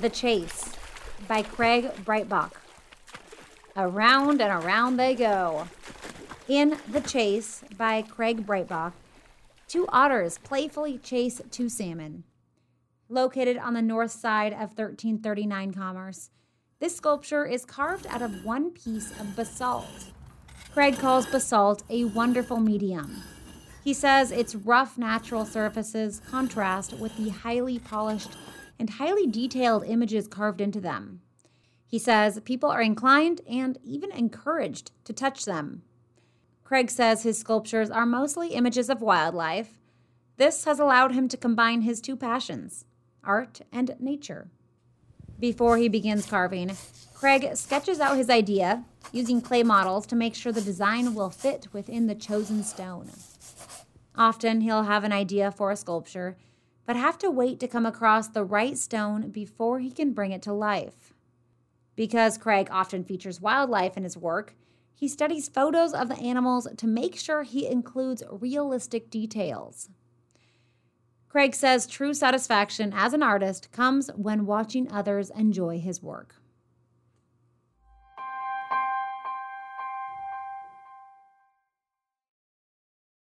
The Chase by Craig Breitbach. Around and around they go. In The Chase by Craig Breitbach, two otters playfully chase two salmon. Located on the north side of 1339 Commerce, this sculpture is carved out of one piece of basalt. Craig calls basalt a wonderful medium. He says its rough natural surfaces contrast with the highly polished and highly detailed images carved into them. He says people are inclined and even encouraged to touch them. Craig says his sculptures are mostly images of wildlife. This has allowed him to combine his two passions, art and nature. Before he begins carving, Craig sketches out his idea using clay models to make sure the design will fit within the chosen stone. Often he'll have an idea for a sculpture but have to wait to come across the right stone before he can bring it to life. Because Craig often features wildlife in his work, he studies photos of the animals to make sure he includes realistic details. Craig says true satisfaction as an artist comes when watching others enjoy his work.